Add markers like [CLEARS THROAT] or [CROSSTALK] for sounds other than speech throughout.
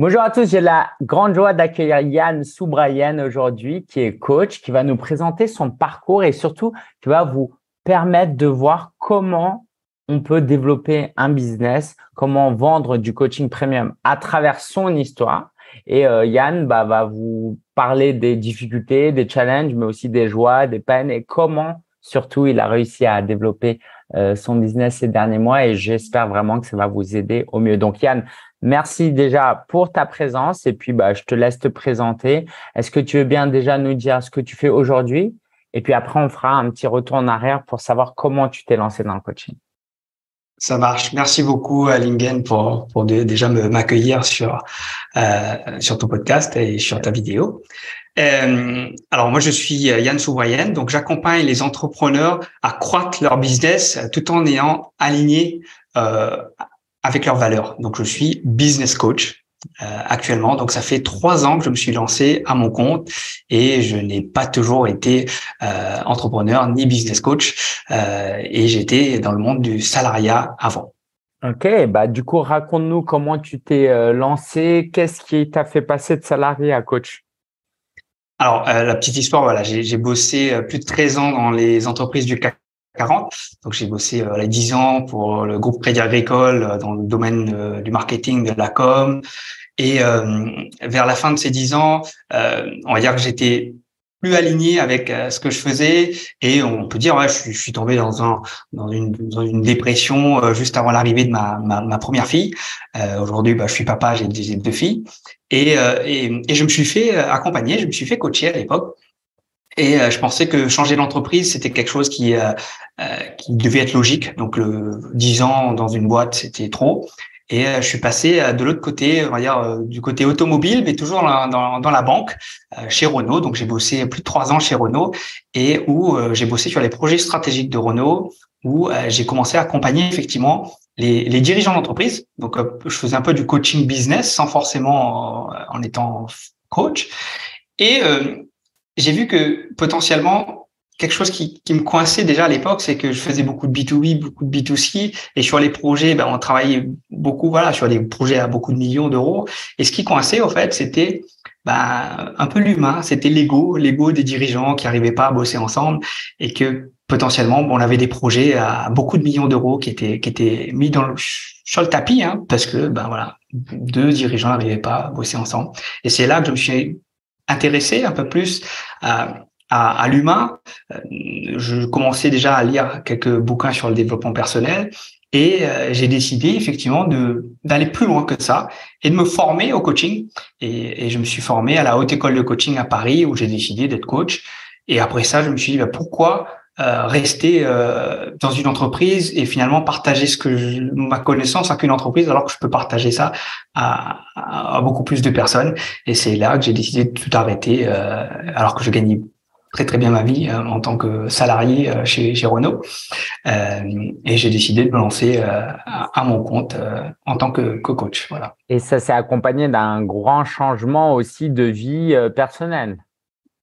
Bonjour à tous, j'ai la grande joie d'accueillir Yann Soubrayen aujourd'hui, qui est coach, qui va nous présenter son parcours et surtout qui va vous permettre de voir comment on peut développer un business, comment vendre du coaching premium à travers son histoire. Et euh, Yann bah, va vous parler des difficultés, des challenges, mais aussi des joies, des peines et comment surtout il a réussi à développer euh, son business ces derniers mois et j'espère vraiment que ça va vous aider au mieux. Donc Yann, Merci déjà pour ta présence et puis bah, je te laisse te présenter. Est-ce que tu veux bien déjà nous dire ce que tu fais aujourd'hui? Et puis après on fera un petit retour en arrière pour savoir comment tu t'es lancé dans le coaching. Ça marche. Merci beaucoup Lingen pour pour déjà m'accueillir sur euh, sur ton podcast et sur ta vidéo. Euh, alors moi je suis Yann Souvrayen, donc j'accompagne les entrepreneurs à croître leur business tout en ayant aligné euh, avec leurs valeurs. Donc, je suis business coach euh, actuellement. Donc, ça fait trois ans que je me suis lancé à mon compte et je n'ai pas toujours été euh, entrepreneur ni business coach euh, et j'étais dans le monde du salariat avant. Ok, bah du coup, raconte-nous comment tu t'es euh, lancé, qu'est-ce qui t'a fait passer de salarié à coach? Alors, euh, la petite histoire, voilà, j'ai bossé plus de 13 ans dans les entreprises du CAC 40. Donc j'ai bossé euh, 10 ans pour le groupe Crédit Agricole euh, dans le domaine euh, du marketing, de la com. Et euh, vers la fin de ces 10 ans, on va dire que j'étais plus aligné avec ce que je faisais et on peut dire ouais je suis, je tombé dans un dans une, dans une dépression juste avant l'arrivée de ma, ma, ma, première fille aujourd'hui bah, je suis papa j'ai deux filles et, et, et je me suis fait accompagner je me suis fait coacher à l'époque et je pensais que changer d'entreprise, c'était quelque chose qui, euh, qui devait être logique. Donc, le 10 ans dans une boîte, c'était trop. Et euh, je suis passé euh, de l'autre côté, on va dire du côté automobile, mais toujours dans, dans, la banque, chez Renault. Donc, j'ai bossé plus de trois ans chez Renault et où j'ai bossé sur les projets stratégiques de Renault, où j'ai commencé à accompagner effectivement les, les dirigeants d'entreprise. Donc, je faisais un peu du coaching business sans forcément en, étant coach. Et j'ai vu que potentiellement, quelque chose qui, qui me coinçait déjà à l'époque, c'est que je faisais beaucoup de B2B, beaucoup de B2C, et sur les projets, ben, on travaillait beaucoup, voilà, sur des projets à beaucoup de millions d'euros. Et ce qui coinçait, en fait, c'était ben, un peu l'humain, c'était l'ego, l'ego des dirigeants qui n'arrivaient pas à bosser ensemble, et que potentiellement, on avait des projets à beaucoup de millions d'euros qui étaient qui étaient mis dans le, sur le tapis, hein, parce que ben voilà, deux dirigeants n'arrivaient pas à bosser ensemble. Et c'est là que je me suis intéressé un peu plus à à, à l'humain. Euh, je commençais déjà à lire quelques bouquins sur le développement personnel et euh, j'ai décidé effectivement de d'aller plus loin que ça et de me former au coaching. Et, et, je me suis formé à la haute école de coaching à Paris où j'ai décidé d'être coach. Et après ça, je me suis dit bah, pourquoi euh, rester euh, dans une entreprise et finalement partager ce que je, ma connaissance avec une entreprise alors que je peux partager ça à, à beaucoup plus de personnes. Et c'est là que j'ai décidé de tout arrêter euh, alors que je gagnais très très bien ma vie euh, en tant que salarié euh, chez, chez Renault. Euh, et j'ai décidé de me lancer à, mon compte en tant que, que, coach voilà. Et ça s'est accompagné d'un grand changement aussi de vie personnelle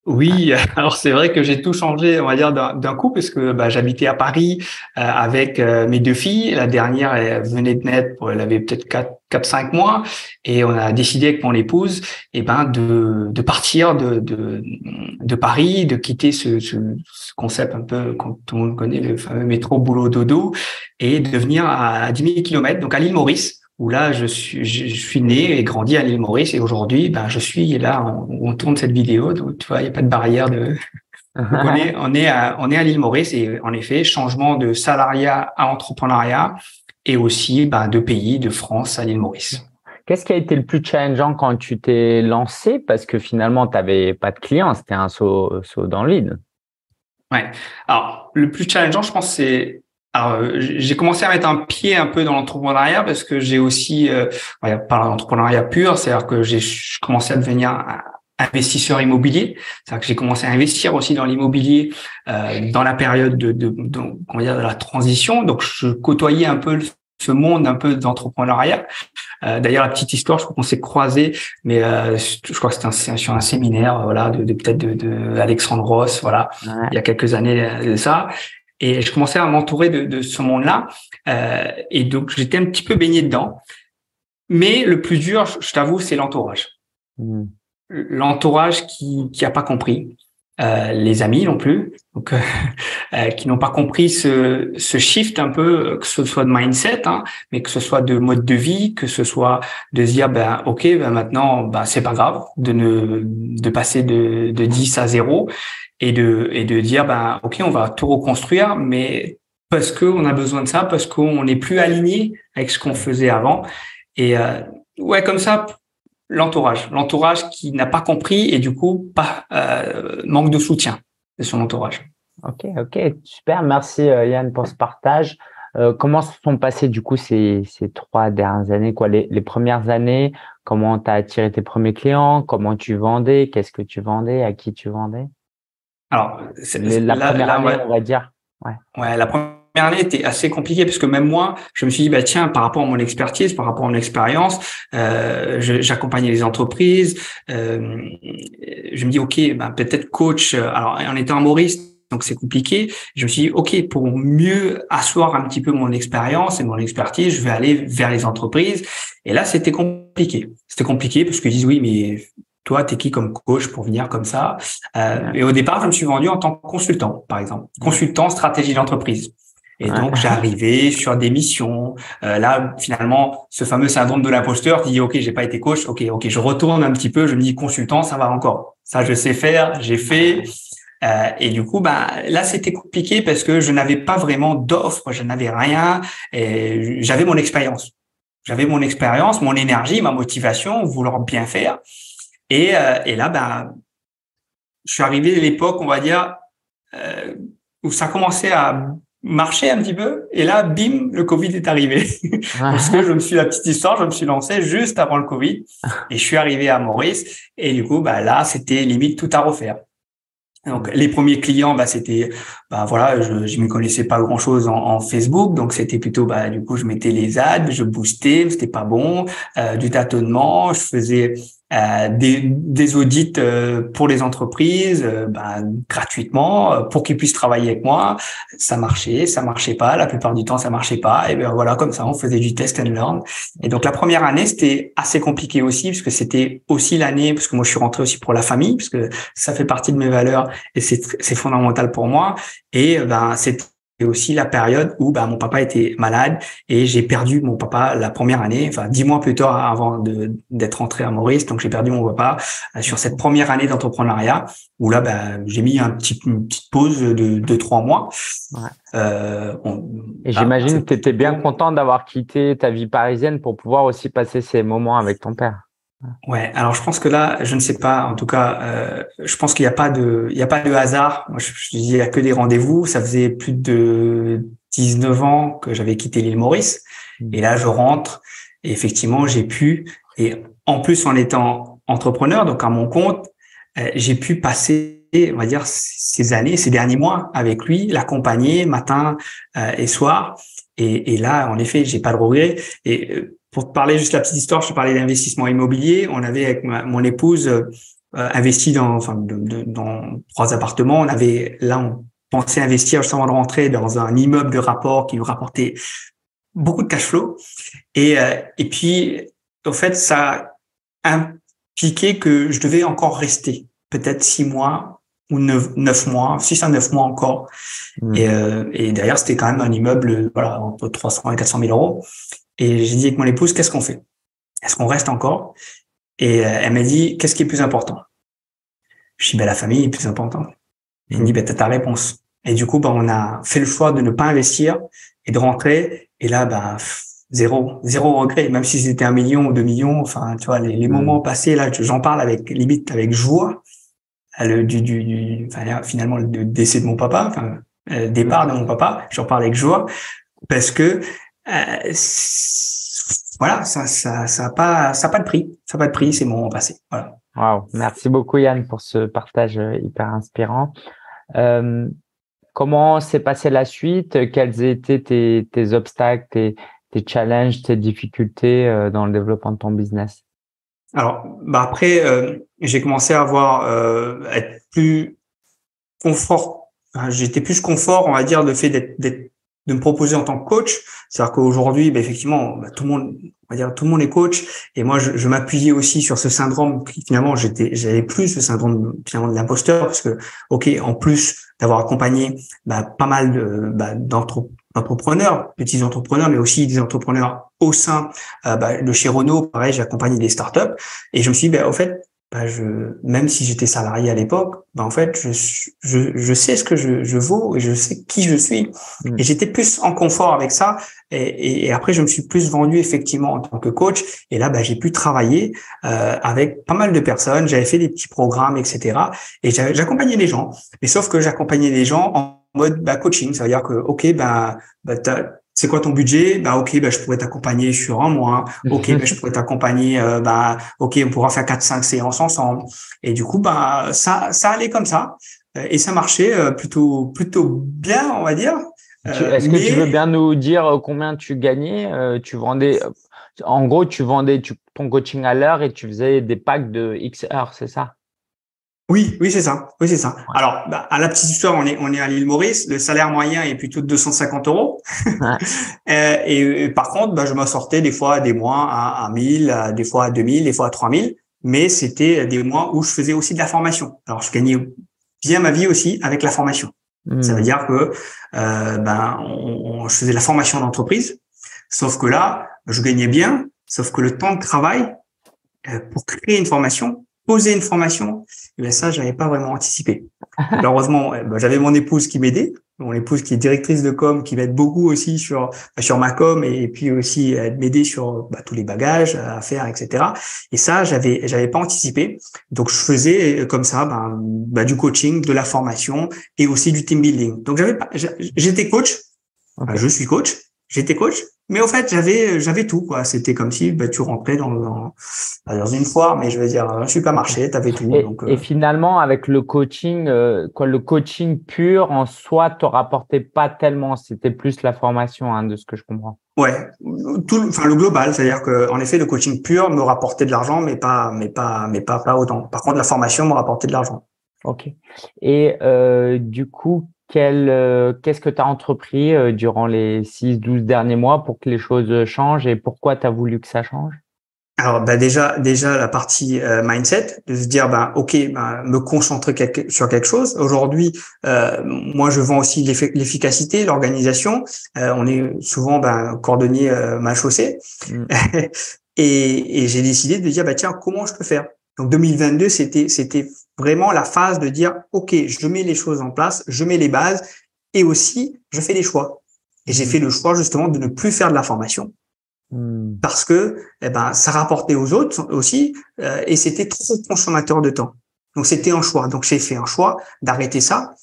oui, [LAUGHS] alors c'est vrai que j'ai tout changé, on va dire, d'un coup, parce que bah, j'habitais à Paris euh, avec euh, mes deux filles. La dernière, elle venait de naître, elle avait peut-être 4, 4, 5 mois, et on a décidé avec mon épouse eh ben, de, de partir de, de, Paris, de quitter ce, ce, ce, concept un peu, quand tout le monde connaît, le fameux métro boulot-dodo, et de venir à 10 000 km, donc à l'île Maurice, où là, je suis, je suis né et grandi à l'île Maurice et aujourd'hui, ben, je suis là, on, on tourne cette vidéo, donc tu vois, il n'y a pas de barrière de. [LAUGHS] on est, on est à, on est à l'île Maurice et en effet, changement de salariat à entrepreneuriat et aussi ben, de pays, de France à l'île Maurice. Qu'est-ce qui a été le plus challengeant quand tu t'es lancé? Parce que finalement, tu n'avais pas de clients, c'était un saut, saut dans le vide. Ouais. Alors, le plus challengeant, je pense, c'est alors, euh, j'ai commencé à mettre un pied un peu dans l'entrepreneuriat parce que j'ai aussi, euh, pas l'entrepreneuriat pur, c'est-à-dire que j'ai commencé à devenir investisseur immobilier, c'est-à-dire que j'ai commencé à investir aussi dans l'immobilier euh, dans la période de, de, de, va dire de la transition. Donc, je côtoyais un peu ce monde un peu d'entrepreneuriat. Euh, D'ailleurs, la petite histoire, je crois qu'on s'est croisés, mais euh, je crois que c'était sur un séminaire, voilà, de, de peut-être de, de, Alexandre Ross, voilà, il y a quelques années de ça. Et je commençais à m'entourer de, de, ce monde-là. Euh, et donc, j'étais un petit peu baigné dedans. mais le plus dur, je t'avoue, c'est l'entourage. Hmm. L'entourage qui qui a pas compris, euh, les amis non plus, donc euh, [LAUGHS] euh, qui n'ont pas compris ce, ce shift un peu, que ce soit de mindset, hein, mais que ce soit de mode de vie, que ce soit de se dire ben ok ben maintenant ben c'est pas grave de ne de passer de de 10 à 0 et de et de dire ben ok on va tout reconstruire mais parce qu'on a besoin de ça parce qu'on n'est plus aligné avec ce qu'on faisait avant. Et ouais comme ça l'entourage, l'entourage qui n'a pas compris et du coup pas euh, manque de soutien de son entourage. Ok, ok, super. Merci euh, Yann pour ce partage. Euh, comment se sont passées du coup ces, ces trois dernières années quoi? Les, les premières années Comment tu as attiré tes premiers clients? Comment tu vendais? Qu'est-ce que tu vendais? À qui tu vendais? Alors, c'est la, première année, on va dire. Ouais. ouais, la première année était assez compliqué parce que même moi, je me suis dit bah tiens, par rapport à mon expertise, par rapport à mon expérience, euh, j'accompagnais les entreprises. Euh, je me dis ok, bah, peut-être coach. Alors en étant humoriste, donc c'est compliqué. Je me suis dit ok, pour mieux asseoir un petit peu mon expérience et mon expertise, je vais aller vers les entreprises. Et là, c'était compliqué. C'était compliqué parce qu'ils disent oui, mais toi, t'es qui comme coach pour venir comme ça? Euh, Et au départ, je me suis vendu en tant que consultant, par exemple, consultant stratégie d'entreprise. Et donc, j'arrivais sur des missions. Euh, là, finalement, ce fameux syndrome de l'imposteur qui dit, OK, j'ai pas été coach. OK, OK, je retourne un petit peu. Je me dis, consultant, ça va encore. Ça, je sais faire. J'ai fait. Euh, et du coup, bah, là, c'était compliqué parce que je n'avais pas vraiment d'offre. Je n'avais rien. Et j'avais mon expérience. J'avais mon expérience, mon énergie, ma motivation, vouloir bien faire. Et, euh, et là, bah, je suis arrivé à l'époque, on va dire, euh, où ça commençait à marché un petit peu. Et là bim le Covid est arrivé. [LAUGHS] Parce que je me suis la petite histoire je me suis lancé juste avant le Covid. [LAUGHS] Et je suis arrivé à Maurice. Et du coup bah là c'était limite tout à refaire. Donc les premiers clients, bah c'était, bah voilà, je je me connaissais pas grand chose en, en Facebook, donc c'était plutôt, bah du coup je mettais les ads, je boostais, c'était pas bon, euh, du tâtonnement, je faisais euh, des, des audits euh, pour les entreprises euh, bah, gratuitement pour qu'ils puissent travailler avec moi. Ça marchait, ça marchait pas. La plupart du temps, ça marchait pas. Et ben voilà, comme ça, on faisait du test and learn. Et donc la première année, c'était assez compliqué aussi parce que c'était aussi l'année parce que moi je suis rentré aussi pour la famille parce que ça fait partie de mes valeurs et c'est c'est fondamental pour moi. Et ben c'était et aussi la période où bah, mon papa était malade et j'ai perdu mon papa la première année, enfin dix mois plus tard avant d'être rentré à Maurice. Donc j'ai perdu mon papa euh, sur cette première année d'entrepreneuriat où là bah, j'ai mis un petit, une petite pause de, de trois mois. Euh, et bah, j'imagine que tu étais bien content d'avoir quitté ta vie parisienne pour pouvoir aussi passer ces moments avec ton père. Ouais, alors je pense que là, je ne sais pas. En tout cas, euh, je pense qu'il n'y a pas de, il y a pas de hasard. Moi, je, je dis il y a que des rendez-vous. Ça faisait plus de 19 ans que j'avais quitté l'île Maurice, mmh. et là, je rentre. Et effectivement, j'ai pu. Et en plus, en étant entrepreneur, donc à mon compte, euh, j'ai pu passer, on va dire, ces années, ces derniers mois avec lui, l'accompagner matin euh, et soir. Et, et, là, en effet, j'ai pas de regrets. Et euh, pour te parler juste la petite histoire, je te parlais d'investissement immobilier. On avait avec mon épouse euh, investi dans, enfin, dans trois appartements. On avait là, on pensait investir juste avant de rentrer dans un immeuble de rapport qui nous rapportait beaucoup de cash flow. Et, euh, et puis, en fait, ça impliquait que je devais encore rester peut-être six mois ou neuf, neuf mois, six à neuf mois encore. Mmh. Et, euh, et d'ailleurs, c'était quand même un immeuble, voilà, entre 300 et 400 000 euros. Et j'ai dit avec mon épouse, qu'est-ce qu'on fait? Est-ce qu'on reste encore? Et euh, elle m'a dit, qu'est-ce qui est plus important? Je dis, ben, la famille est plus importante. Elle me dit, ben, t'as ta réponse. Et du coup, ben, on a fait le choix de ne pas investir et de rentrer. Et là, ben, zéro, zéro regret. Même si c'était un million ou deux millions, enfin, tu vois, les, mm. moments passés, là, j'en parle avec limite avec joie. Du, du, du finalement, le décès de mon papa, enfin, le départ de mon papa, j'en parle avec joie parce que euh, voilà, ça, ça, ça a pas, ça a pas de prix, ça a pas de prix, c'est mon passé. Voilà. Wow, merci beaucoup Yann pour ce partage euh, hyper inspirant. Euh, comment s'est passée la suite? Quels étaient tes, tes obstacles, tes, tes, challenges, tes difficultés euh, dans le développement de ton business? Alors, bah après, euh, j'ai commencé à avoir euh, être plus confort. J'étais plus confort, on va dire, le fait d'être de me proposer en tant que coach. C'est-à-dire qu'aujourd'hui, bah, effectivement, bah, tout le monde, on va dire, tout le monde est coach. Et moi, je, m'appuyais aussi sur ce syndrome. Finalement, j'étais, j'avais plus ce syndrome finalement de l'imposteur parce que, ok, en plus d'avoir accompagné bah, pas mal de, bah, d'entrepreneurs, petits entrepreneurs, mais aussi des entrepreneurs au sein euh, bah, de chez Renault. Pareil, j'ai accompagné des startups et je me suis dit, bah, au fait, bah, je, même si j'étais salarié à l'époque, bah, en fait, je, je, je sais ce que je, je vaux et je sais qui je suis. Mm. Et j'étais plus en confort avec ça. Et, et, après, je me suis plus vendu effectivement en tant que coach. Et là, bah, j'ai pu travailler euh, avec pas mal de personnes. J'avais fait des petits programmes, etc. Et j'accompagnais les gens. Mais sauf que j'accompagnais les gens en mode bah, coaching. Ça veut dire que, OK, bah, bah c'est quoi ton budget? Bah ok, bah, je pourrais t'accompagner sur un mois. Ok, bah, je pourrais t'accompagner. Euh, bah ok, on pourra faire quatre cinq séances ensemble. Et du coup, bah ça ça allait comme ça euh, et ça marchait euh, plutôt plutôt bien, on va dire. Est-ce que tu veux bien nous dire combien tu gagnais? Tu vendais, en gros, tu vendais ton coaching à l'heure et tu faisais des packs de X heures, c'est ça? Oui, oui, c'est ça. Oui, c'est ça. Alors, bah, à la petite histoire, on est, on est à l'île Maurice. Le salaire moyen est plutôt de 250 euros. [LAUGHS] Euh, et, par contre, bah, je m'en sortais des fois des mois à, à 1000, des fois à 2000, des fois à 3000. Mais c'était des mois où je faisais aussi de la formation. Alors, je gagnais bien ma vie aussi avec la formation. Ça veut hmm. dire que euh, ben, on, je faisais la formation d'entreprise. Sauf que là, je gagnais bien. Sauf que le temps de travail euh, pour créer une formation, poser une formation, et eh bien ça, j'avais pas vraiment anticipé. [LAUGHS] Heureusement, eh ben, j'avais mon épouse qui m'aidait, mon épouse qui est directrice de com, qui m'aide beaucoup aussi sur bah, sur ma com et, puis aussi m'aider sur bah, tous les bagages à faire, etc. Et ça, j'avais j'avais pas anticipé. Donc je faisais euh, comme ça, ben, bah, du coaching, de la formation et aussi du team building. Donc j'avais j'étais coach, je suis coach, j'étais coach, mais au fait, j'avais j'avais tout quoi. C'était comme si bah, tu rentrais dans, dans, dans une foire, mais je veux dire un supermarché, tu avais tout. Et, donc, euh. et, finalement, avec le coaching, euh, quoi, le coaching pur en soi te rapportait pas tellement. C'était plus la formation, hein, de ce que je comprends. Ouais, tout, enfin le global, c'est-à-dire que en effet, le coaching pur me rapportait de l'argent, mais pas, mais pas, mais pas, pas autant. Par contre, la formation me rapportait de l'argent. Ok. Et euh, du coup, euh, qu'est-ce que tu as entrepris euh, durant les 6-12 derniers mois pour que les choses changent et pourquoi tu as voulu que ça change? Alors bah déjà déjà la partie euh, mindset de se dire bah ok bah, me concentrer sur quelque chose. Aujourd'hui moi je vends aussi l'efficacité l'organisation. On est souvent bah, cordonnier mal chaussé mm. [LAUGHS] et, et j'ai décidé de dire bah tiens comment je peux faire? Donc 2022 c'était c'était vraiment la phase de dire, OK, je mets les choses en place, je mets les bases et aussi, je fais des choix. Et j'ai mmh. fait le choix justement de ne plus faire de la formation mmh. parce que eh ben, ça rapportait aux autres aussi euh, et c'était trop consommateur de temps. Donc c'était un choix. Donc j'ai fait un choix d'arrêter ça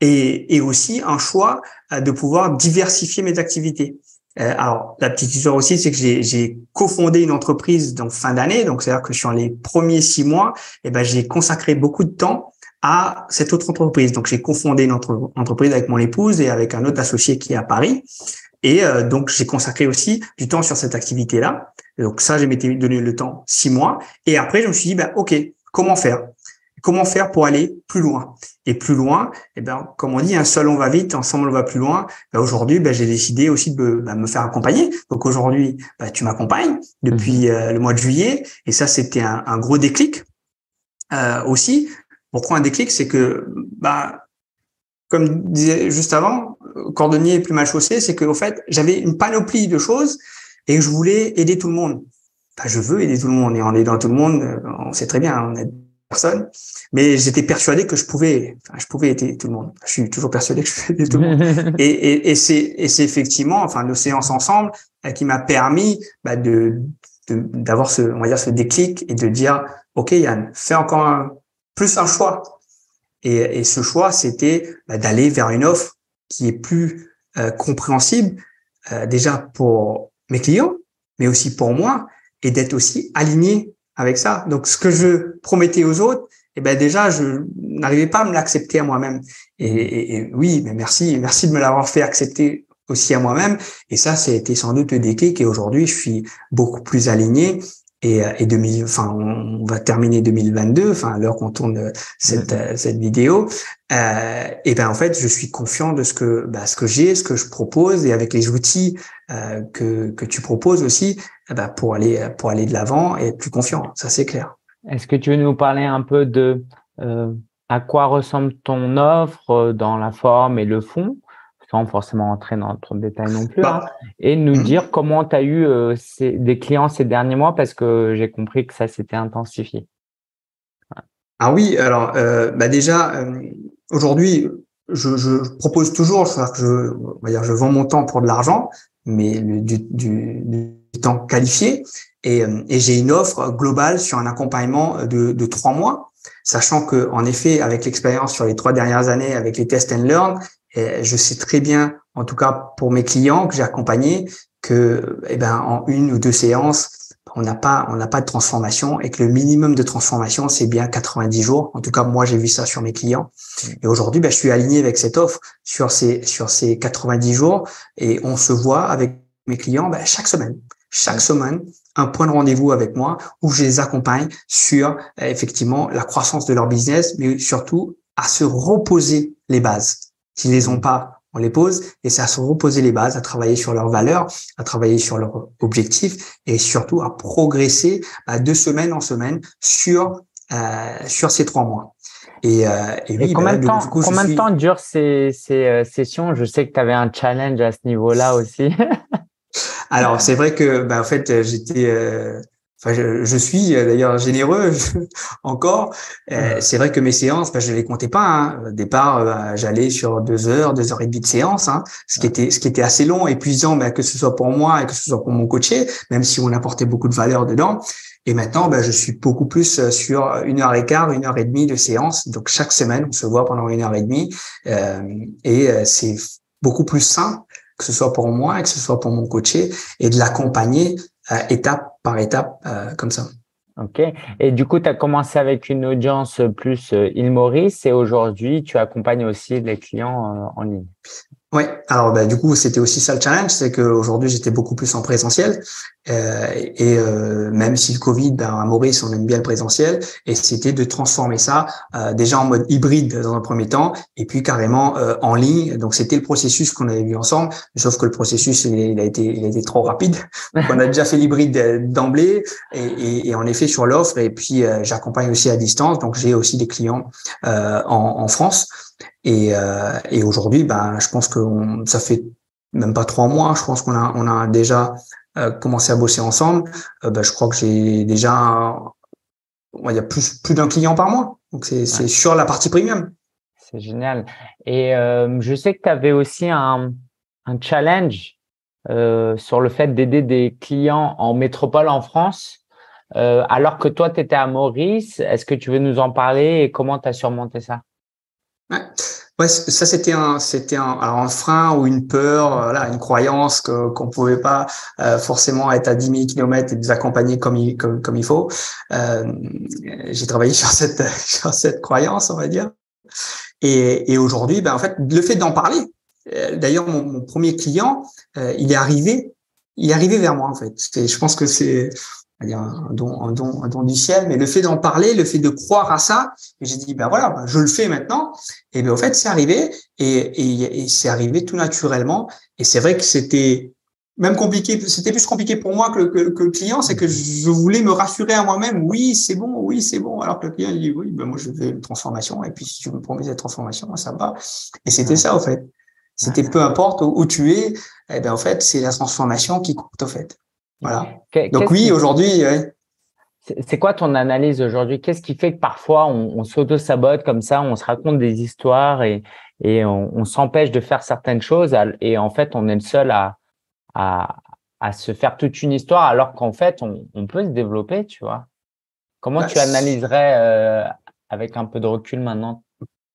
et, et aussi un choix euh, de pouvoir diversifier mes activités. Euh, alors, la petite histoire aussi, c'est que j'ai cofondé une entreprise dans fin d'année, donc c'est-à-dire que sur les premiers six mois, eh ben, j'ai consacré beaucoup de temps à cette autre entreprise. Donc, j'ai cofondé une entreprise avec mon épouse et avec un autre associé qui est à Paris. Et euh, donc, j'ai consacré aussi du temps sur cette activité-là. Donc, ça, j'ai m'étais donné le temps six mois. Et après, je me suis dit, ben, OK, comment faire? Comment faire pour aller plus loin? Et plus loin, eh ben, comme on dit, un seul on va vite, ensemble on va plus loin. Ben, aujourd'hui, ben, j'ai décidé aussi de ben, me faire accompagner. Donc aujourd'hui, ben, tu m'accompagnes depuis mmh. euh, le mois de juillet, et ça c'était un, un, gros déclic euh, aussi. Pourquoi un déclic? C'est que, ben, comme disais juste avant, cordonnier plus mal chaussé, c'est qu'au fait, j'avais une panoplie de choses et je voulais aider tout le monde. Je veux aider tout le monde et en aidant tout le monde, euh, on sait très bien, on personne, mais j'étais persuadé que je pouvais, enfin, je pouvais aider tout le monde. Je suis toujours persuadé que je peux aider tout le monde. [LAUGHS] et, et, et c'est, et c'est effectivement, enfin, nos séances ensemble, euh, qui m'a permis bah, de, d'avoir ce, on va dire, ce déclic et de dire, ok Yann, fais encore un, plus un choix. Et, et ce choix, c'était bah, d'aller vers une offre qui est plus euh, compréhensible, euh, déjà pour mes clients, mais aussi pour moi, et d'être aussi aligné avec ça. Donc, ce que je promettais aux autres, eh ben déjà, je n'arrivais pas à me l'accepter à moi-même. Et, oui, mais merci, merci de me l'avoir fait accepter aussi à moi-même. Et ça, ça a été sans doute le déclic. Et aujourd'hui, je suis beaucoup plus aligné et, et 2000, enfin, on va terminer 2022, enfin, à l'heure qu'on tourne cette, mm-hmm. cette vidéo, euh, et ben en fait, je suis confiant de ce que, bah, ce que j'ai, ce que je propose, et avec les outils euh, que que tu proposes aussi, eh ben, pour aller pour aller de l'avant et être plus confiant. Ça, c'est clair. Est-ce que tu veux nous parler un peu de euh, à quoi ressemble ton offre euh, dans la forme et le fond? Sans forcément entrer dans trop de détails non plus, hein, et nous [CLEARS THROAT] dire comment tu as eu euh, des clients ces derniers mois, parce que j'ai compris que ça s'était intensifié. Ah oui, alors euh, bah déjà, euh, aujourd'hui, je, je, propose toujours, que je, on va dire, je vends mon temps pour de l'argent, mais du, du, du, temps qualifié, et, et j'ai une offre globale sur un accompagnement de, de trois mois, sachant que en effet, avec l'expérience sur les trois dernières années, avec les test and learn, et je sais très bien, en tout cas pour mes clients que j'ai accompagnés, que eh ben en une ou deux séances, on n'a pas on n'a pas de transformation et que le minimum de transformation c'est bien 90 jours. En tout cas, moi j'ai vu ça sur mes clients. Et aujourd'hui, ben, je suis aligné avec cette offre sur ces sur ces 90 jours et on se voit avec mes clients ben, chaque semaine. Chaque semaine, un point de rendez-vous avec moi où je les accompagne sur effectivement la croissance de leur business, mais surtout à se reposer les bases S'ils les ont pas, on les pose et c'est à se reposer les bases, à travailler sur leurs valeurs, à travailler sur leurs objectifs et surtout à progresser bah, de semaine en semaine sur euh, sur ces trois mois. Et, euh, et, combien, bah, de, temps, combien de temps durent ces, ces euh, sessions? Je sais que tu avais un challenge à ce niveau-là aussi. [LAUGHS] Alors c'est vrai que bah, en fait j'étais euh, Enfin, je, je suis euh, d'ailleurs généreux [LAUGHS] encore. Euh, c'est vrai que mes séances, bah, je les comptais pas. Hein. Au départ, euh, j'allais sur deux heures, deux heures et demie de séance, hein, ce qui était ce qui était assez long, épuisant, bah, que ce soit pour moi et que ce soit pour mon coaché, même si on apportait beaucoup de valeur dedans. Et maintenant, bah, je suis beaucoup plus sur une heure et quart, une heure et demie de séance. Donc chaque semaine, on se voit pendant une heure et demie, euh, et c'est beaucoup plus sain que ce soit pour moi et que ce soit pour mon coaché, et de l'accompagner euh, étape par étape euh, comme ça. Ok. Et du coup, tu as commencé avec une audience plus euh, île Maurice et aujourd'hui, tu accompagnes aussi les clients en ligne? Ouais, alors bah, du coup c'était aussi ça le challenge, c'est qu'aujourd'hui j'étais beaucoup plus en présentiel euh, et euh, même si le Covid, ben, à Maurice on aime bien le présentiel et c'était de transformer ça euh, déjà en mode hybride dans un premier temps et puis carrément euh, en ligne. Donc c'était le processus qu'on avait vu ensemble, sauf que le processus il a été il a été trop rapide. [LAUGHS] Donc on a déjà fait l'hybride d'emblée et, et, et, en effet sur l'offre et puis euh, j'accompagne aussi à distance, donc j'ai aussi des clients en, en France. Et, euh, et aujourd'hui, ben, je pense que ça fait même pas trois mois. Je pense qu'on a, on a déjà euh, commencé à bosser ensemble. Euh, ben, je crois que j'ai déjà, on va dire plus plus d'un client par mois. Donc c'est sur la partie premium. C'est génial. Et je sais que tu avais aussi un un challenge sur le fait d'aider des clients en métropole en France. alors que toi, tu étais à Maurice, est-ce que tu veux nous en parler et comment tu as surmonté ça? Ouais. Ouais, ça c'était un, c'était un, alors un frein ou une peur, euh, voilà, une croyance que qu'on pouvait pas euh, forcément être à 10 000 kilomètres et les accompagner comme il, comme, comme il faut. Euh, j'ai travaillé [LAUGHS] sur cette sur cette croyance, on va dire. Et, et aujourd'hui, ben en fait, le fait d'en parler. Euh, d'ailleurs, mon, premier client, il est arrivé, il est arrivé vers moi en fait. Je pense que c'est un don, un don, un don du ciel, mais le fait d'en parler, le fait de croire à ça, j'ai dit ben voilà, ben je le fais maintenant. Et bien en fait, c'est arrivé et, et, et c'est arrivé tout naturellement. Et c'est vrai que c'était même compliqué, c'était plus compliqué pour moi que, que, que le client, c'est que je voulais me rassurer à moi-même, oui, c'est bon, oui, c'est bon. Alors que le client il dit oui, ben moi je fais une transformation et puis si tu me promets cette transformation, ça va. Et c'était ça au fait. C'était peu importe où, tu es, eh ben en fait, c'est la transformation qui compte au fait. Voilà. Donc oui, aujourd'hui. C'est quoi ton analyse aujourd'hui? Qu'est-ce qui fait que parfois on, on s'auto-sabote comme ça, on se raconte des histoires et, et on, s'empêche de faire certaines choses et en fait on est le seul à, à, à se faire toute une histoire alors qu'en fait on, on, peut se développer, tu vois? Comment bah, tu analyserais euh, avec un peu de recul maintenant?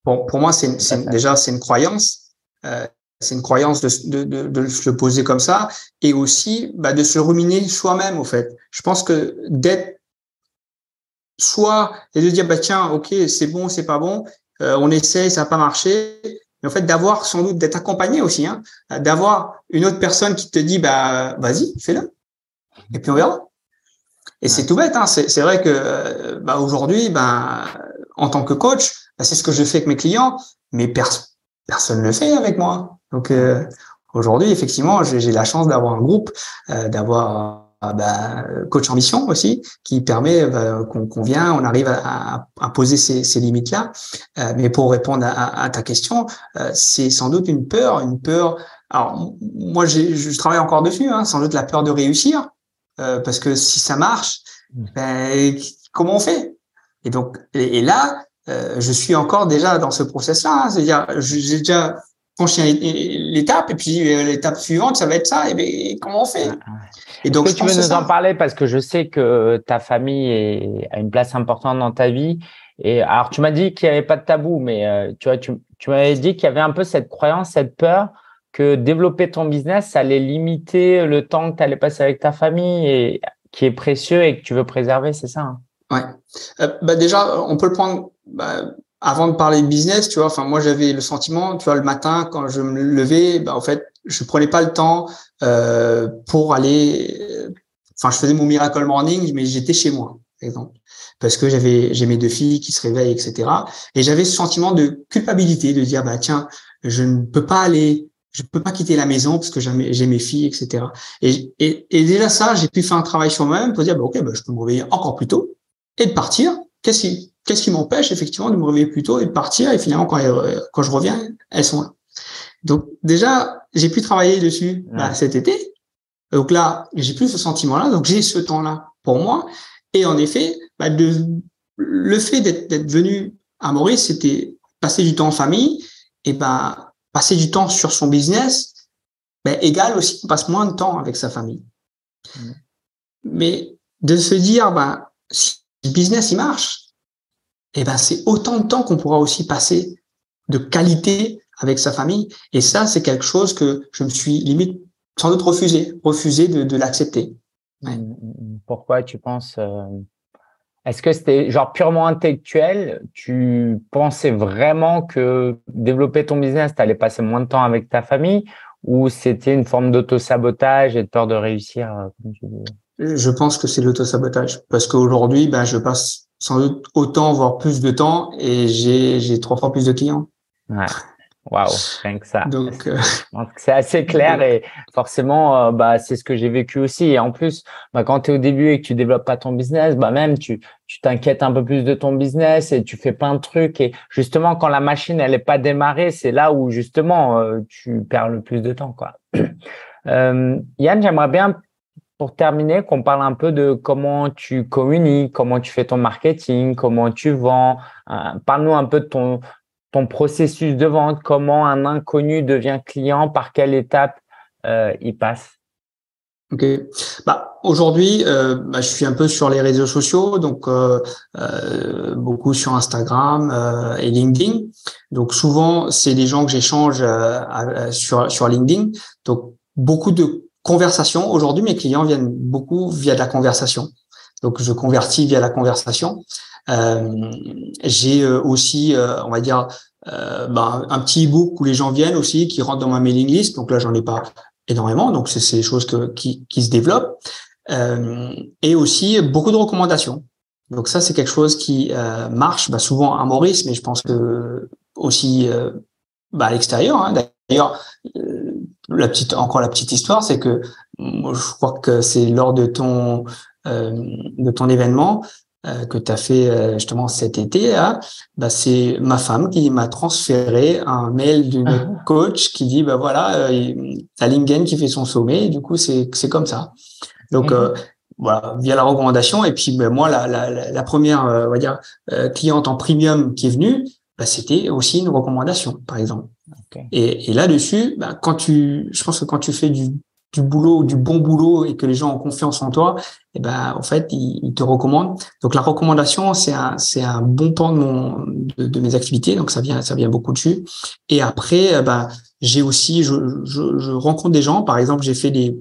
Bon, pour moi, c'est déjà c'est une croyance. Euh, c'est une croyance de, de, de, de, se le poser comme ça et aussi bah, de se ruminer soi-même, au fait. Je pense que d'être soit et de dire bah tiens ok c'est bon c'est pas bon euh, on essaie ça n'a pas marché mais en fait d'avoir sans doute d'être accompagné aussi hein, d'avoir une autre personne qui te dit bah vas-y fais-le et puis on verra Et c'est tout bête. Hein. C'est vrai que bah, aujourd'hui, ben, en tant que coach, bah, c'est ce que je fais avec mes clients, mais personne ne le fait avec moi. Donc aujourd'hui, effectivement, j'ai la chance d'avoir un groupe, d'avoir bah, coach en mission aussi, qui permet bah, qu'on vient, on arrive à, à, poser ces, ces limites-là. Euh, mais pour répondre à, à ta question, euh, c'est sans doute une peur, une peur. Alors moi, je travaille encore dessus, hein, sans doute la peur de réussir, euh, parce que si ça marche, mmh. ben, comment on fait? Et donc, et, là, je suis encore déjà dans ce process-là. Hein, C'est-à-dire, j'ai déjà franchi l'étape et puis l'étape suivante, ça va être ça. Et ben, comment on fait? Et donc, tu veux nous en parler? Parce que je sais que ta famille est, a une place importante dans ta vie. Et alors, tu m'as dit qu'il n'y avait pas de tabou, mais euh, tu vois, tu, tu m'avais dit qu'il y avait un peu cette croyance, cette peur que développer ton business, ça allait limiter le temps que tu allais passer avec ta famille et qui est précieux et que tu veux préserver, c'est ça hein? Ouais. Euh, bah déjà, on peut le prendre. Bah, avant de parler de business, tu vois, enfin moi j'avais le sentiment, tu vois, le matin quand je me levais, bah, en fait, je prenais pas le temps euh, pour aller. Enfin, je faisais mon miracle morning, mais j'étais chez moi, par exemple, parce que j'avais j'ai mes deux filles qui se réveillent, etc. Et j'avais ce sentiment de culpabilité, de dire bah tiens, je ne peux pas aller, je peux pas quitter la maison parce que j'ai mes filles, etc. Et, et, et déjà ça, j'ai pu faire un travail sur moi-même pour dire bah ok, bah, je peux me réveiller encore plus tôt et de partir. Qu'est-ce qui qu'est-ce qui m'empêche effectivement de me réveiller plus tôt et de partir et finalement quand quand je reviens, elles sont là. Donc déjà, j'ai pu travailler dessus bah, cet été. Donc là, j'ai plus ce sentiment-là. Donc j'ai ce temps-là pour moi. Et en effet, bah, de, le fait d'être venu à Maurice, c'était passer du temps en famille et ben passer du temps sur son business, ben, égal aussi on passe moins de temps avec sa famille. Mmh. Mais de se dire, ben, si le business il marche, et ben c'est autant de temps qu'on pourra aussi passer de qualité avec sa famille. Et ça, c'est quelque chose que je me suis limite sans doute refusé, refusé de, de l'accepter. Pourquoi tu penses euh, Est-ce que c'était genre purement intellectuel? Tu pensais vraiment que développer ton business, tu allais passer moins de temps avec ta famille? Ou c'était une forme d'auto-sabotage et de peur de réussir euh, Je pense que c'est l'auto-sabotage. Parce qu'aujourd'hui, ben, je passe sans doute autant, voire plus de temps et j'ai trois fois plus de clients. Ouais. Waouh, rien que ça. Donc, euh... c'est assez clair [LAUGHS] et forcément, euh, bah, c'est ce que j'ai vécu aussi. Et en plus, bah, quand tu es au début et que tu développes pas ton business, bah, même tu tu t'inquiètes un peu plus de ton business et tu fais plein de trucs. Et justement, quand la machine elle est pas démarrée, c'est là où justement euh, tu perds le plus de temps, quoi. [CLEARS THROAT] Euh, Yann, j'aimerais bien pour terminer, qu'on parle un peu de comment tu communiques, comment tu fais ton marketing, comment tu vends. Parle-nous un peu de ton, ton processus de vente, comment un inconnu devient client, par quelle étape euh, il passe Ok. Bah, aujourd'hui, euh, bah, je suis un peu sur les réseaux sociaux, donc euh, beaucoup sur Instagram et LinkedIn. Donc souvent, c'est des gens que j'échange sur sur LinkedIn. Donc beaucoup de conversations. Aujourd'hui, mes clients viennent beaucoup via de la conversation. Donc je convertis via la conversation. Euh, j'ai euh, aussi, euh, on va dire, ben, un petit e-book où les gens viennent aussi, qui rentrent dans ma mailing list. Donc là, j'en ai pas énormément. Donc c'est des choses que, qui, qui se développent. et aussi beaucoup de recommandations. Donc ça, c'est quelque chose qui marche bah, souvent à Maurice, mais je pense que aussi bah, à l'extérieur. Hein. D'ailleurs, la petite, encore la petite histoire, c'est que je crois que c'est lors de ton de ton événement, euh, que tu as fait euh, justement cet été, bah, c'est ma femme qui m'a transféré un mail d'une ah. coach qui dit bah voilà, euh, t'as Lingen qui fait son sommet, et du coup c'est c'est comme ça. Donc mhm. voilà, via la recommandation et puis bah, moi la, la, la première on va dire cliente en premium qui est venue, bah, c'était aussi une recommandation par exemple. Et, et là-dessus, bah, quand tu, je pense que quand tu fais du du boulot, du bon boulot et que les gens ont confiance en toi, et eh ben en fait ils, te recommandent. Donc la recommandation c'est un c'est un bon pan de mon de, mes activités, donc ça vient ça vient beaucoup dessus. Et après eh ben j'ai aussi je, je, je, rencontre des gens, par exemple j'ai fait des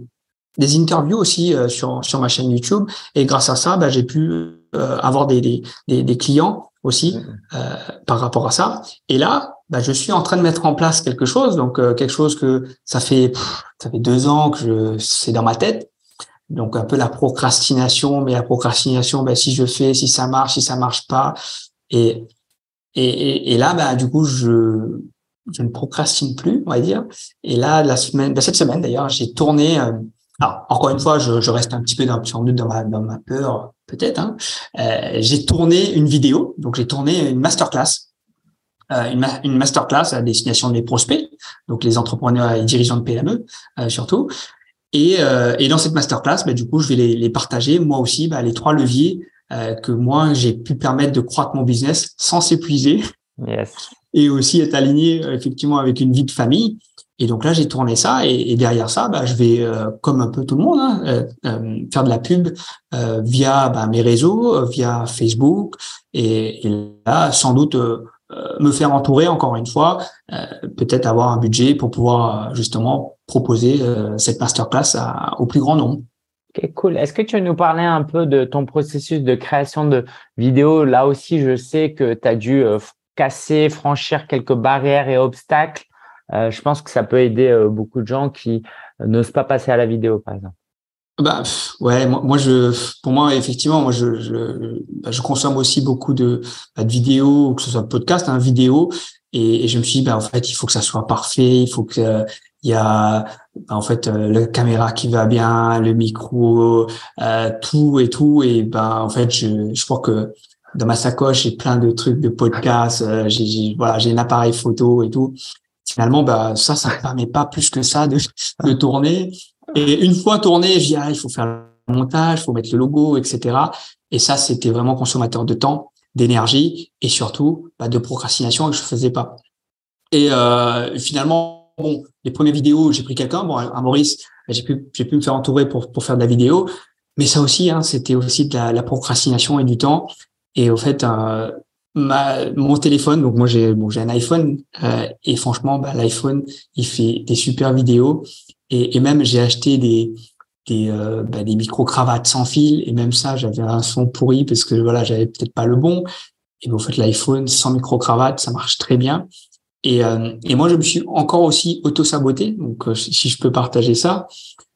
des interviews aussi euh, sur sur ma chaîne YouTube et grâce à ça ben, j'ai pu euh, avoir des, des, des clients aussi mmh. euh, par rapport à ça. Et là, bah, je suis en train de mettre en place quelque chose, donc euh, quelque chose que ça fait ça fait deux ans que je c'est dans ma tête. Donc un peu la procrastination, mais la procrastination, ben, si je fais, si ça marche, si ça marche pas. Et et, et, là, bah, du coup, je je ne procrastine plus, on va dire. Et là, la semaine, ben, cette semaine d'ailleurs, j'ai tourné. Euh, alors encore une fois, je, reste un petit peu dans, dans ma dans ma peur, peut-être. Hein. Euh, j'ai tourné une vidéo, donc j'ai tourné une masterclass euh, une, une, masterclass à destination des prospects, donc les entrepreneurs et dirigeants de PME euh, surtout. Et, euh, et, dans cette masterclass, bah, du coup, je vais les, les partager moi aussi bah, les trois leviers euh, que moi j'ai pu permettre de croître mon business sans s'épuiser yes. [LAUGHS] et aussi être aligné effectivement avec une vie de famille. Et donc là, j'ai tourné ça et, et, derrière ça, bah, je vais, comme un peu tout le monde, hein, euh, faire de la pub euh, via bah, mes réseaux, via Facebook. Et, et là, sans doute, euh, me faire entourer encore une fois, euh, peut-être avoir un budget pour pouvoir euh, justement proposer cette masterclass au plus grand nombre. Ok, cool. Est-ce que tu veux nous parler un peu de ton processus de création de vidéos? Là aussi, je sais que tu as dû casser, franchir quelques barrières et obstacles. je pense que ça peut aider beaucoup de gens qui n'osent pas passer à la vidéo, par exemple. Bah ouais, moi, je, pour moi effectivement, moi je je, bah, je consomme aussi beaucoup de, bah, de vidéos, que ce soit podcast, hein, vidéo, et, et, je me suis dit bah en fait il faut que ça soit parfait, il faut que il y a bah, en fait euh, la caméra qui va bien, le micro, euh, tout et tout, et ben en fait je je crois que dans ma sacoche j'ai plein de trucs de podcast, euh, j'ai voilà j'ai un appareil photo et tout. Finalement bah ça ça me permet pas plus que ça de de tourner et une fois tourné, je dis, ah, il faut faire le montage, il faut mettre le logo, etc. Et ça, c'était vraiment consommateur de temps, d'énergie et surtout bah, de procrastination que je faisais pas. Et euh, finalement, bon, les premières vidéos, j'ai pris quelqu'un, bon, à Maurice, j'ai pu, j'ai pu me faire entourer pour, pour faire de la vidéo. Mais ça aussi, hein, c'était aussi de la, procrastination et du temps. Et au fait, euh, ma, mon téléphone, donc moi j'ai bon, j'ai un iPhone euh, et franchement, bah, l'iPhone, il fait des super vidéos et, et même, j'ai acheté des, des, euh, bah, des micro-cravates sans fil. Et même ça, j'avais un son pourri parce que voilà, j'avais peut-être pas le bon. Et en fait, l'iPhone sans micro-cravate, ça marche très bien. Et, euh, et moi, je me suis encore aussi auto-saboté. Donc, euh, si je peux partager ça,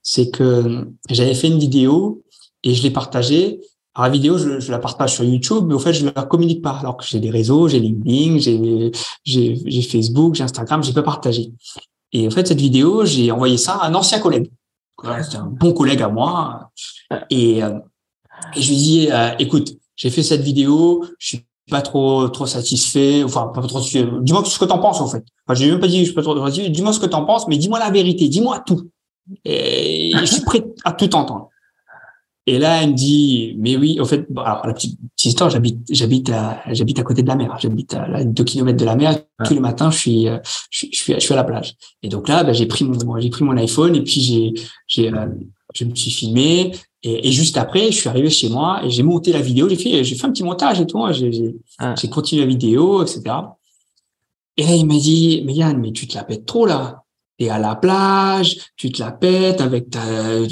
c'est que j'avais fait une vidéo et je l'ai partagée. Alors, la vidéo, je, je, la partage sur YouTube, mais au fait, je ne la communique pas. Alors que j'ai des réseaux, j'ai LinkedIn, j'ai, j'ai, j'ai Facebook, j'ai Instagram, j'ai pas partagé. Et en fait, cette vidéo, j'ai envoyé ça à un ancien collègue. C'est un bon collègue à moi. Et, euh, et je lui dis, euh, écoute, j'ai fait cette vidéo, je suis pas trop trop satisfait, enfin pas trop Dis-moi ce que t'en penses en fait. Enfin, j'ai même pas dit je suis pas trop satisfait. Dis-moi ce que t'en penses, mais dis-moi la vérité, dis-moi tout. Et je suis prêt à tout entendre. Et là, elle me dit, mais oui, en fait, alors la petite, histoire, j'habite, j'habite à, j'habite à côté de la mer. J'habite à deux kilomètres de la mer. Tous les matins, je suis, euh, je, suis, je suis à la plage. Et donc là, bah, j'ai pris mon, j'ai pris mon iPhone et puis j'ai, j'ai, euh, je me suis filmé. Et, et, juste après, je suis arrivé chez moi et j'ai monté la vidéo. J'ai fait, j'ai fait un petit montage et tout. Hein. J'ai, j'ai, j'ai continué la vidéo, etc. Et là, il m'a dit, mais Yann, mais tu te la pètes trop là et à la plage, tu te la pètes avec ta,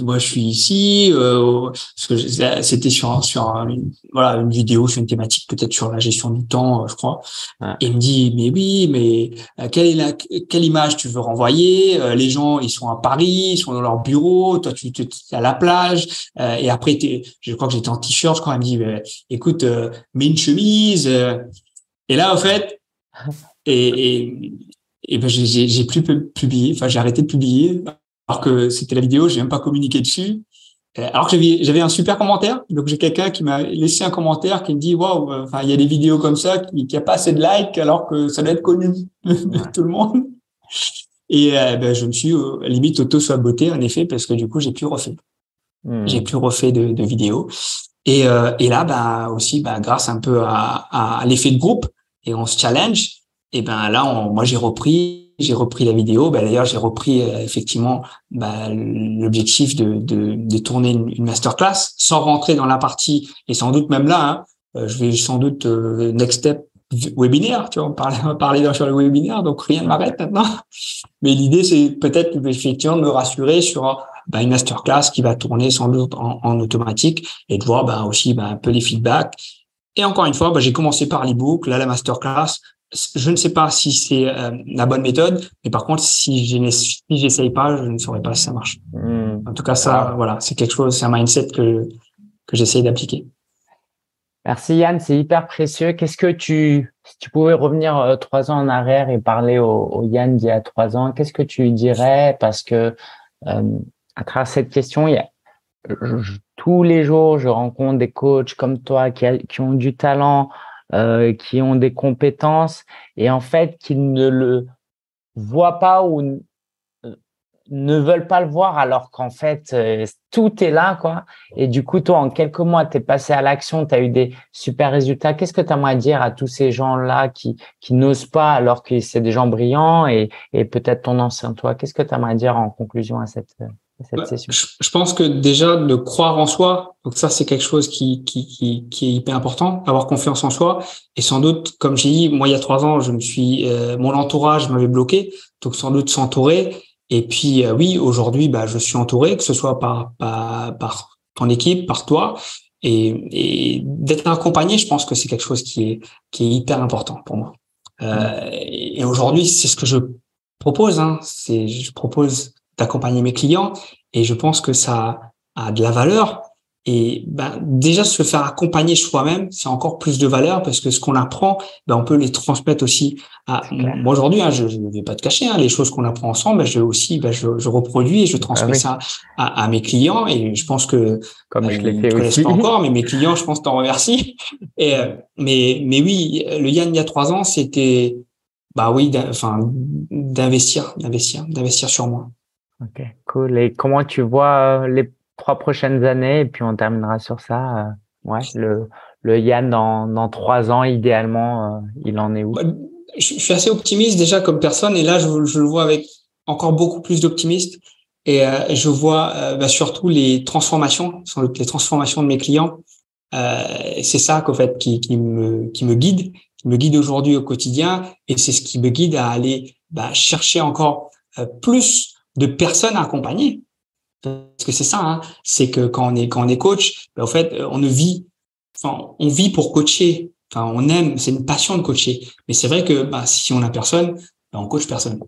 moi je suis ici, euh, parce que c'était sur sur une, voilà une vidéo sur une thématique peut-être sur la gestion du temps, euh, je crois. Et il me dit mais oui, mais euh, quelle est la quelle image tu veux renvoyer Les gens ils sont à Paris, ils sont dans leur bureau, toi tu es à la plage et après je crois que j'étais en t-shirt, je crois. Il me dit écoute, mets une chemise. et là en fait et, et et ben j'ai j'ai plus publié, enfin j'ai arrêté de publier alors que c'était la vidéo, j'ai même pas communiqué dessus. Euh, alors que j'avais j'avais un super commentaire, donc j'ai quelqu'un qui m'a laissé un commentaire qui me dit waouh, euh, enfin il y a des vidéos comme ça qui qui a pas assez de likes alors que ça doit être connu [LAUGHS] de tout le monde. Et euh, ben, je me suis limite auto saboté en effet parce que du coup j'ai plus refait, hmm. j'ai plus refait de, de vidéos. Et, et là bah aussi bah grâce un peu à, à l'effet de groupe et on se challenge et ben là, moi j'ai repris, j'ai repris la vidéo. Ben, d'ailleurs, j'ai repris euh, effectivement ben, l'objectif de, de, de, tourner une, une, masterclass sans rentrer dans la partie et sans doute même là, hein, euh, je vais sans doute euh, next step webinaire, tu vois, on parlait, on parlait sur le webinaire, donc rien ne m'arrête maintenant. Mais l'idée, c'est peut-être effectivement de me rassurer sur ben, une masterclass qui va tourner sans doute en, en automatique et de voir ben, aussi ben, un peu les feedbacks et encore une fois, bah, j'ai commencé par l'ebook, là la masterclass. Je ne sais pas si c'est euh, la bonne méthode, mais par contre, si je si j'essaye pas, je ne saurais pas si ça marche. Hmm. En tout cas, ça, voilà, c'est quelque chose, c'est un mindset que que j'essaye d'appliquer. Merci Yann, c'est hyper précieux. Qu'est-ce que tu, si tu pouvais revenir euh, trois ans en arrière et parler au, Yann d'il y a trois ans, qu'est-ce que tu dirais? Parce que euh, à travers cette question, il y a, tous les jours, je rencontre des coachs comme toi qui, qui ont du talent, euh, qui ont des compétences et en fait qui ne le voient pas ou ne veulent pas le voir alors qu'en fait euh, tout est là quoi. Et du coup toi en quelques mois tu es passé à l'action tu as eu des super résultats. Qu'est-ce que tu aimerais dire à tous ces gens là qui qui n'osent pas alors que c'est des gens brillants et, et peut-être ton ancien toi? Qu'est-ce que tu aimerais dire en conclusion à cette bah, je, pense que déjà de croire en soi, donc ça c'est quelque chose qui, qui, qui, qui, est hyper important, avoir confiance en soi. Et sans doute, comme j'ai dit, moi il y a trois ans, je me suis, euh, mon entourage m'avait bloqué, donc sans doute s'entourer. Et puis euh, oui, aujourd'hui, bah, je suis entouré, que ce soit par, par, par ton équipe, par toi, et, et d'être accompagné, je pense que c'est quelque chose qui est, qui est hyper important pour moi. Euh, et aujourd'hui, c'est ce que je propose. Hein, c'est, je propose d'accompagner mes clients et je pense que ça a de la valeur. Et ben, déjà, se faire accompagner soi-même, c'est encore plus de valeur parce que ce qu'on apprend, ben, on peut les transmettre aussi à moi aujourd'hui. Hein, je ne vais pas te cacher, hein, les choses qu'on apprend ensemble, ben, je aussi, ben, je, je, reproduis et je transmets ah ça à, à, mes clients. Et je pense que comme je l'ai fait aussi. pas encore, [LAUGHS] mais mes clients, je pense, t'en remercie. Et euh, mais mais oui, le Yann il y a trois ans, c'était bah oui, enfin d'investir, d'investir, d'investir sur moi. Ok, cool. Et comment tu vois euh, les trois prochaines années? Et puis on terminera sur ça. Euh, ouais, le, le Yann dans, dans trois ans, idéalement, euh, il en est où? Bah, je, suis assez optimiste déjà comme personne, et là je, je le vois avec encore beaucoup plus d'optimisme. Et je vois bah, surtout les transformations, les transformations de mes clients. c'est ça qu'en fait qui, qui me qui me guide, qui me guide aujourd'hui au quotidien, et c'est ce qui me guide à aller bah, chercher encore plus de personnes à accompagner. Parce que c'est ça, hein, c'est que quand on est quand on est coach, ben, en fait, on ne vit, enfin, on vit pour coacher. Enfin, on aime, c'est une passion de coacher. Mais c'est vrai que bah, si on a personne, ben, on coach personne.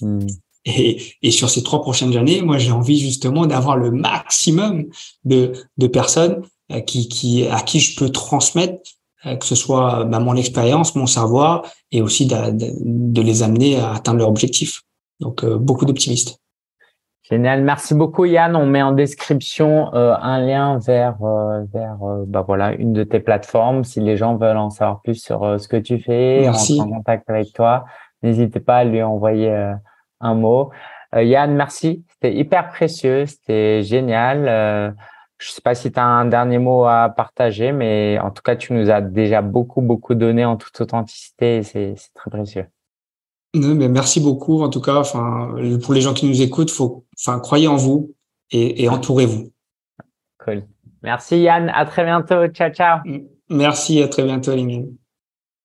Hmm. Et, et sur ces trois prochaines années, moi, j'ai envie justement d'avoir le maximum de, de personnes euh, qui, qui, à qui je peux transmettre, euh, que ce soit bah, mon expérience, mon savoir, et aussi de, de, les amener à atteindre leur objectif. Donc, euh, beaucoup d'optimistes. Génial, merci beaucoup Yann. On met en description euh, un lien vers vers bah voilà une de tes plateformes. Si les gens veulent en savoir plus sur ce que tu fais, merci. en contact avec toi, n'hésitez pas à lui envoyer un mot. Yann, merci. C'était hyper précieux, c'était génial. je sais pas si tu as un dernier mot à partager, mais en tout cas, tu nous as déjà beaucoup beaucoup donné en toute authenticité. C'est très précieux mais merci beaucoup. En tout cas, enfin, pour les gens qui nous écoutent, faut, enfin, croyez en vous et, et entourez-vous. Cool. Merci Yann. À très bientôt. Ciao, ciao. Merci. À très bientôt, Lingine.